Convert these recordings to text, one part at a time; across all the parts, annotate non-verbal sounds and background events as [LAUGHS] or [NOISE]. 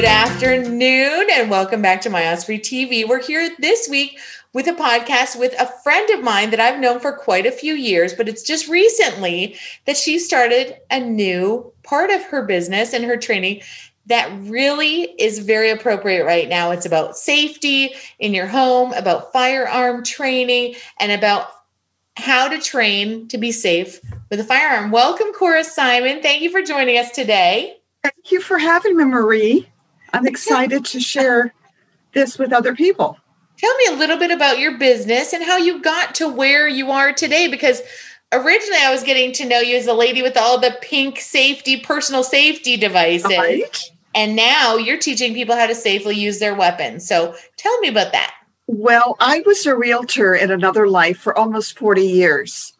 Good afternoon, and welcome back to My Osprey TV. We're here this week with a podcast with a friend of mine that I've known for quite a few years, but it's just recently that she started a new part of her business and her training that really is very appropriate right now. It's about safety in your home, about firearm training, and about how to train to be safe with a firearm. Welcome, Cora Simon. Thank you for joining us today. Thank you for having me, Marie. I'm excited to share this with other people. Tell me a little bit about your business and how you got to where you are today because originally I was getting to know you as a lady with all the pink safety, personal safety devices. Right. And now you're teaching people how to safely use their weapons. So tell me about that. Well, I was a realtor in another life for almost 40 years.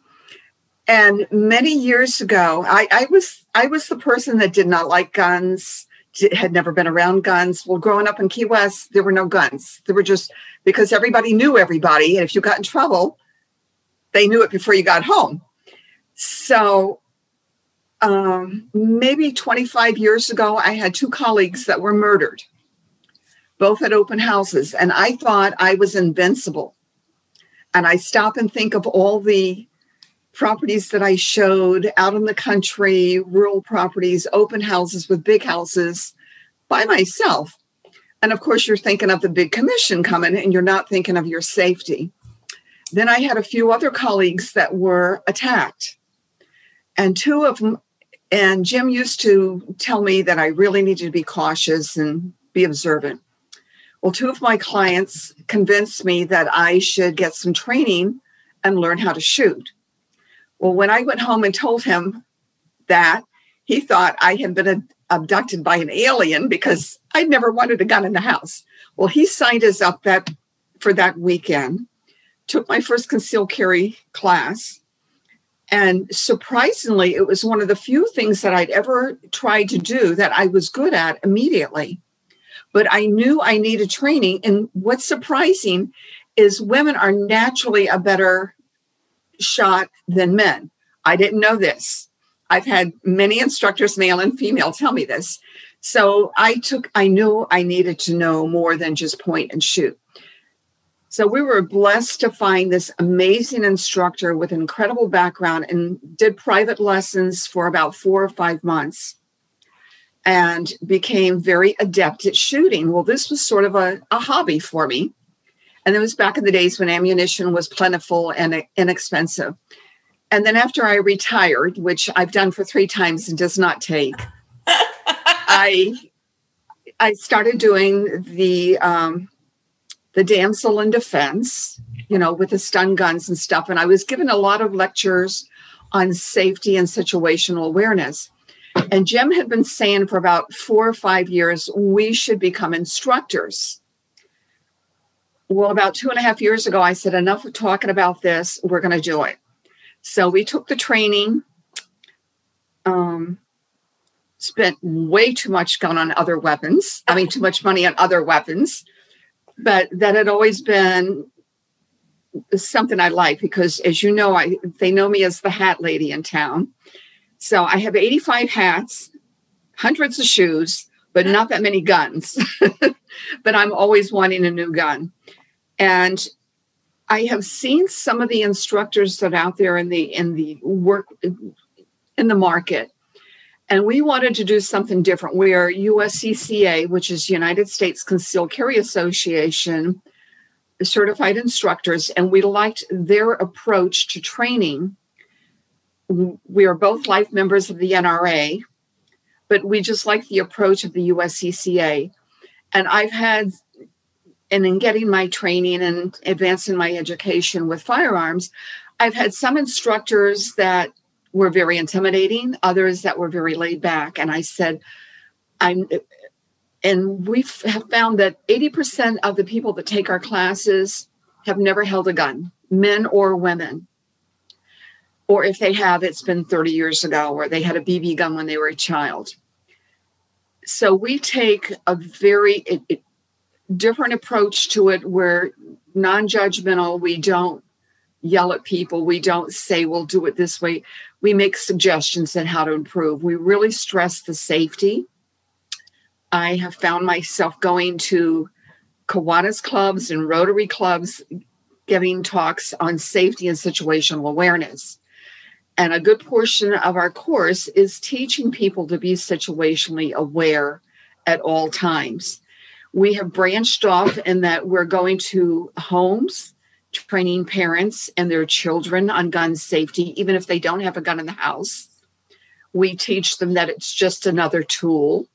And many years ago, I, I was I was the person that did not like guns had never been around guns. Well, growing up in Key West, there were no guns. There were just because everybody knew everybody. And if you got in trouble, they knew it before you got home. So um, maybe 25 years ago, I had two colleagues that were murdered, both at open houses. And I thought I was invincible. And I stop and think of all the properties that I showed out in the country, rural properties, open houses with big houses by myself. And of course, you're thinking of the big commission coming and you're not thinking of your safety. Then I had a few other colleagues that were attacked. And two of them, and Jim used to tell me that I really needed to be cautious and be observant. Well, two of my clients convinced me that I should get some training and learn how to shoot. Well, when I went home and told him that, he thought I had been abducted by an alien because I'd never wanted a gun in the house. Well, he signed us up that for that weekend, took my first concealed carry class, and surprisingly, it was one of the few things that I'd ever tried to do that I was good at immediately. But I knew I needed training. And what's surprising is women are naturally a better shot than men. I didn't know this. I've had many instructors, male and female, tell me this. So I took, I knew I needed to know more than just point and shoot. So we were blessed to find this amazing instructor with an incredible background and did private lessons for about four or five months and became very adept at shooting. Well, this was sort of a, a hobby for me. And it was back in the days when ammunition was plentiful and inexpensive. And then after I retired, which I've done for three times and does not take, [LAUGHS] I I started doing the um, the damsel in defense, you know, with the stun guns and stuff. And I was given a lot of lectures on safety and situational awareness. And Jim had been saying for about four or five years, we should become instructors well, about two and a half years ago, I said, enough of talking about this. We're going to do it. So we took the training, um, spent way too much gun on other weapons. I mean, too much money on other weapons. But that had always been something I like because, as you know, I they know me as the hat lady in town. So I have 85 hats, hundreds of shoes, but not that many guns. [LAUGHS] but I'm always wanting a new gun. And I have seen some of the instructors that are out there in the in the work in the market. And we wanted to do something different. We are USCCA, which is United States Concealed Carry Association certified instructors, and we liked their approach to training. We are both life members of the NRA, but we just like the approach of the USCCA. And I've had and in getting my training and advancing my education with firearms, I've had some instructors that were very intimidating, others that were very laid back. And I said, I'm, and we have found that 80% of the people that take our classes have never held a gun, men or women. Or if they have, it's been 30 years ago, or they had a BB gun when they were a child. So we take a very, it, it, different approach to it where non-judgmental we don't yell at people we don't say we'll do it this way we make suggestions on how to improve we really stress the safety I have found myself going to Kiwanis clubs and Rotary clubs giving talks on safety and situational awareness. And a good portion of our course is teaching people to be situationally aware at all times. We have branched off in that we're going to homes, training parents and their children on gun safety, even if they don't have a gun in the house. We teach them that it's just another tool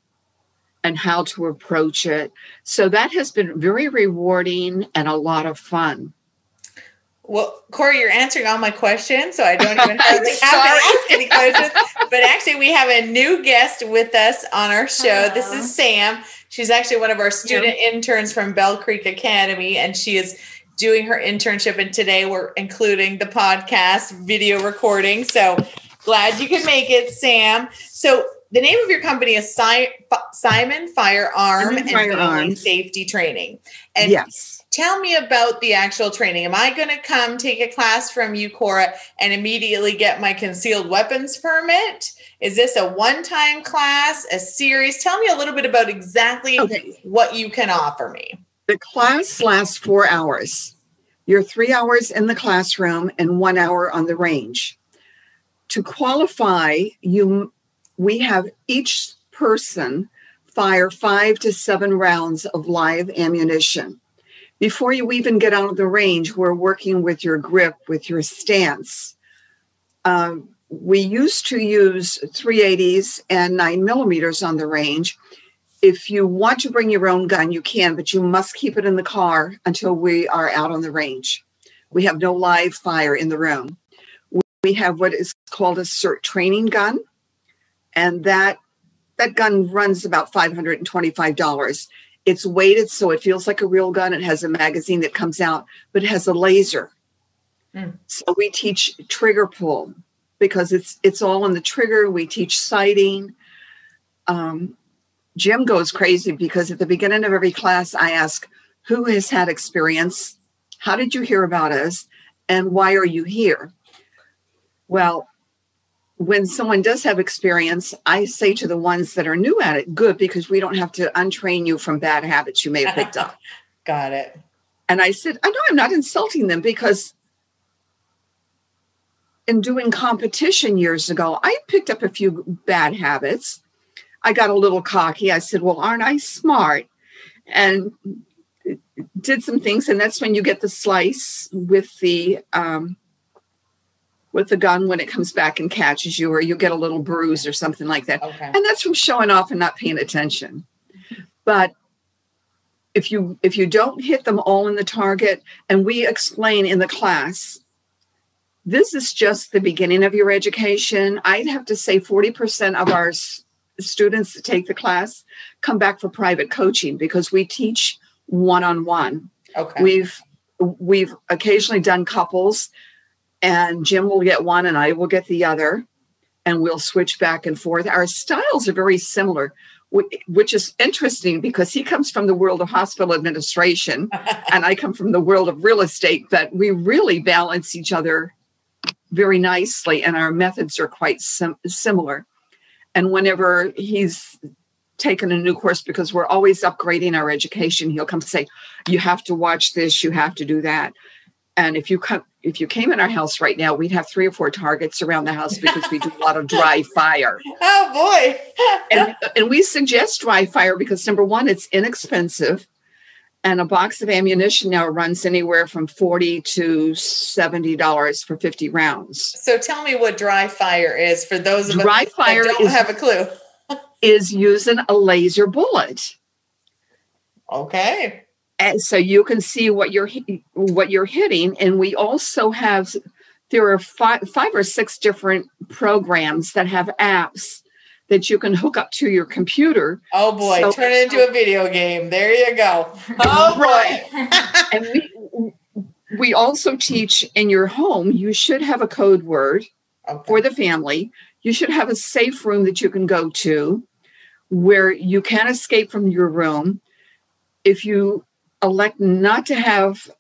and how to approach it. So that has been very rewarding and a lot of fun. Well, Corey, you're answering all my questions, so I don't even [LAUGHS] have to ask any questions. But actually, we have a new guest with us on our show. This is uh-huh. Sam. She's actually one of our student yep. interns from Bell Creek Academy, and she is doing her internship. And today we're including the podcast video recording. So glad you could make it, Sam. So the name of your company is si- Simon Firearm and Family Safety Training. And yes. Tell me about the actual training. Am I going to come take a class from you, Cora, and immediately get my concealed weapons permit? Is this a one-time class, a series? Tell me a little bit about exactly okay. what you can offer me. The class lasts four hours. You're three hours in the classroom and one hour on the range. To qualify, you we have each person fire five to seven rounds of live ammunition. Before you even get out of the range, we're working with your grip, with your stance. Um, we used to use 380s and 9 millimeters on the range. If you want to bring your own gun, you can, but you must keep it in the car until we are out on the range. We have no live fire in the room. We have what is called a SIRT training gun and that that gun runs about $525 it's weighted so it feels like a real gun. It has a magazine that comes out but it has a laser. Mm. so we teach trigger pull because it's it's all on the trigger. We teach sighting. Um, jim goes crazy because at the beginning of every class i ask who has had experience? How did you hear about us? And why are you here? Well when someone does have experience, I say to the ones that are new at it, good, because we don't have to untrain you from bad habits you may have picked up. [LAUGHS] Got it. And I said, I know I'm not insulting them because in doing competition years ago, I picked up a few bad habits. I got a little cocky. I said, Well, aren't I smart? And did some things. And that's when you get the slice with the um, with the gun when it comes back and catches you, or you get a little bruise or something like that. Okay. And that's from showing off and not paying attention. But if you if you don't hit them all in the target, and we explain in the class, this is just the beginning of your education. I'd have to say 40% of our students that take the class come back for private coaching because we teach one-on-one. Okay. We've we've occasionally done couples and Jim will get one and I will get the other, and we'll switch back and forth. Our styles are very similar, which is interesting because he comes from the world of hospital administration [LAUGHS] and I come from the world of real estate, but we really balance each other very nicely, and our methods are quite sim- similar. And whenever he's taken a new course because we're always upgrading our education he'll come say you have to watch this you have to do that and if you come if you came in our house right now, we'd have three or four targets around the house because we do a lot of dry fire. [LAUGHS] Oh boy. [LAUGHS] and, and we suggest dry fire because number one, it's inexpensive. And a box of ammunition now runs anywhere from 40 to $70 for 50 rounds. So tell me what dry fire is for those of dry us fire that don't is, have a clue. is using a laser bullet. Okay and so you can see what you're what you're hitting and we also have there are five, five or six different programs that have apps that you can hook up to your computer. Oh boy, so, turn it into a video game. There you go. Oh boy. [LAUGHS] and we we also teach in your home, you should have a code word okay. for the family. You should have a safe room that you can go to where you can escape from your room. If you elect not to have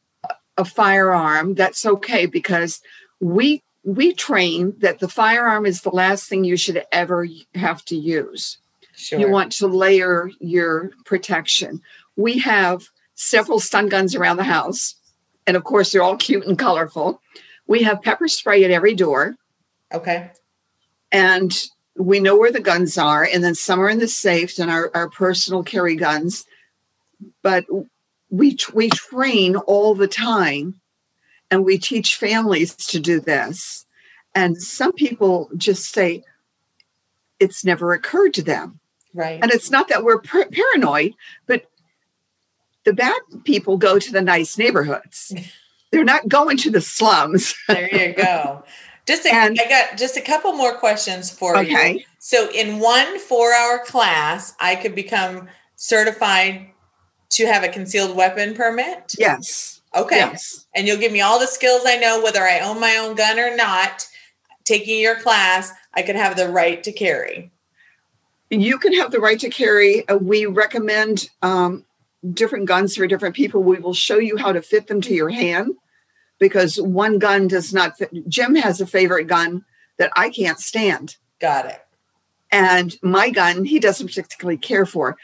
a firearm, that's okay because we we train that the firearm is the last thing you should ever have to use. Sure. You want to layer your protection. We have several stun guns around the house. And of course, they're all cute and colorful. We have pepper spray at every door. Okay. And we know where the guns are. And then some are in the safes and our, our personal carry guns. But we, we train all the time and we teach families to do this. And some people just say it's never occurred to them. Right. And it's not that we're par- paranoid, but the bad people go to the nice neighborhoods. [LAUGHS] They're not going to the slums. [LAUGHS] there you go. Just a, and, I got just a couple more questions for okay. you. So in one 4-hour class, I could become certified to have a concealed weapon permit? Yes. Okay. Yes. And you'll give me all the skills I know whether I own my own gun or not. Taking your class, I could have the right to carry. You can have the right to carry. Uh, we recommend um, different guns for different people. We will show you how to fit them to your hand because one gun does not fit. Jim has a favorite gun that I can't stand. Got it. And my gun, he doesn't particularly care for.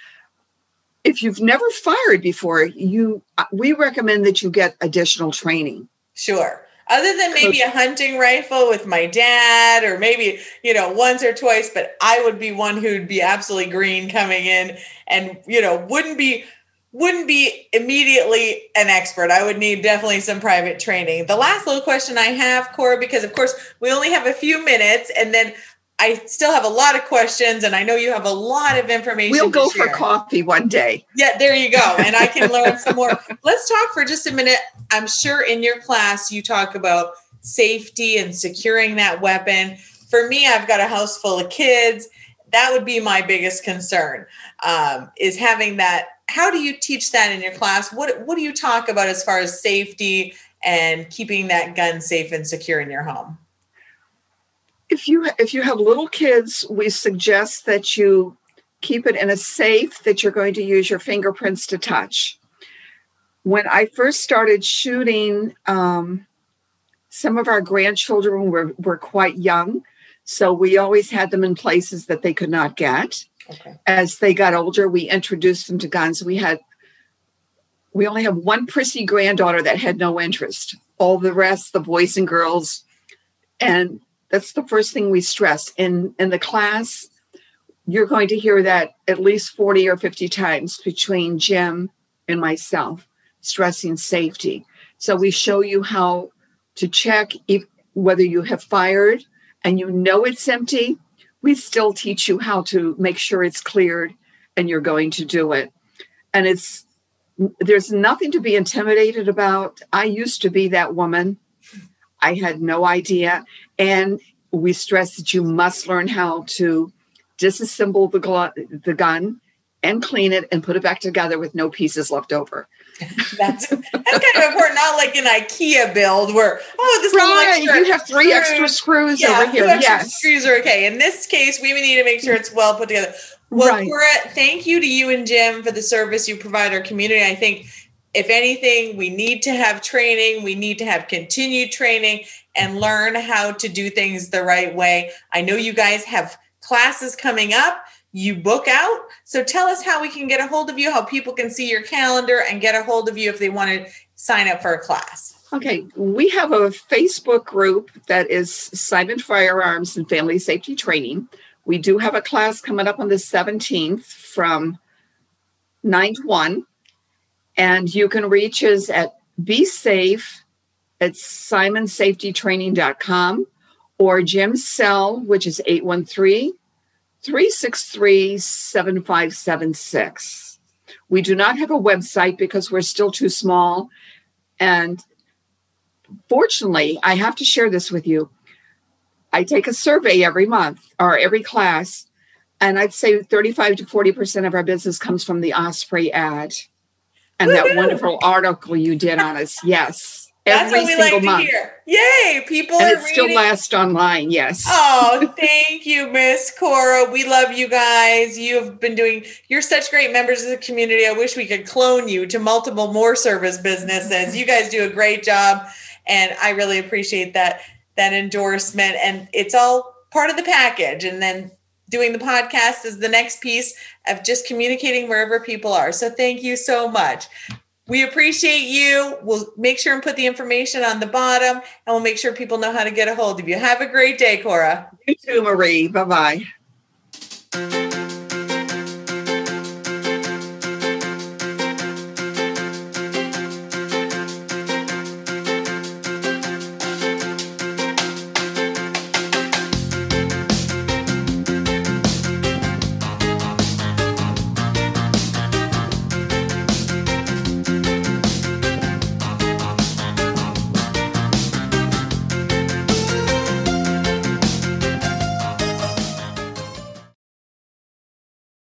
If you've never fired before, you uh, we recommend that you get additional training. Sure. Other than maybe a hunting rifle with my dad, or maybe, you know, once or twice, but I would be one who'd be absolutely green coming in and, you know, wouldn't be wouldn't be immediately an expert. I would need definitely some private training. The last little question I have, Cora, because of course we only have a few minutes and then I still have a lot of questions and I know you have a lot of information. We'll go for coffee one day. Yeah, there you go. And I can learn some more. [LAUGHS] Let's talk for just a minute. I'm sure in your class you talk about safety and securing that weapon. For me, I've got a house full of kids. That would be my biggest concern um, is having that how do you teach that in your class? What what do you talk about as far as safety and keeping that gun safe and secure in your home? If you if you have little kids, we suggest that you keep it in a safe that you're going to use your fingerprints to touch. When I first started shooting, um, some of our grandchildren were, were quite young, so we always had them in places that they could not get. Okay. As they got older, we introduced them to guns. We had we only have one prissy granddaughter that had no interest. All the rest, the boys and girls, and that's the first thing we stress in in the class. You're going to hear that at least 40 or 50 times between Jim and myself, stressing safety. So we show you how to check if, whether you have fired and you know it's empty we still teach you how to make sure it's cleared and you're going to do it. And it's there's nothing to be intimidated about. I used to be that woman. I had no idea. And we stress that you must learn how to disassemble the, gl- the gun and clean it and put it back together with no pieces left over. [LAUGHS] that's that's kind of important. Not like an IKEA build where oh this is. right, you have three screws. extra screws yeah, over here. Yes, screws are okay. In this case, we need to make sure it's well put together. Well, right. Cora, thank you to you and Jim for the service you provide our community. I think if anything, we need to have training. We need to have continued training and learn how to do things the right way. I know you guys have classes coming up you book out. So tell us how we can get a hold of you, how people can see your calendar and get a hold of you if they want to sign up for a class. Okay, we have a Facebook group that is Simon Firearms and Family Safety Training. We do have a class coming up on the 17th from 9 to 1. And you can reach us at Be Safe at simonsafetytraining.com or Jim's cell, which is 813 363 7576. We do not have a website because we're still too small. And fortunately, I have to share this with you. I take a survey every month or every class, and I'd say 35 to 40% of our business comes from the Osprey ad and Woo-hoo! that wonderful article you did on us. Yes. That's what we like to month. hear. Yay! People and are it reading. still lasts online. Yes. Oh, [LAUGHS] thank you, Miss Cora. We love you guys. You've been doing. You're such great members of the community. I wish we could clone you to multiple more service businesses. You guys do a great job, and I really appreciate that that endorsement. And it's all part of the package. And then doing the podcast is the next piece of just communicating wherever people are. So thank you so much. We appreciate you. We'll make sure and put the information on the bottom and we'll make sure people know how to get a hold of you. Have a great day, Cora. You too, Marie. Bye bye.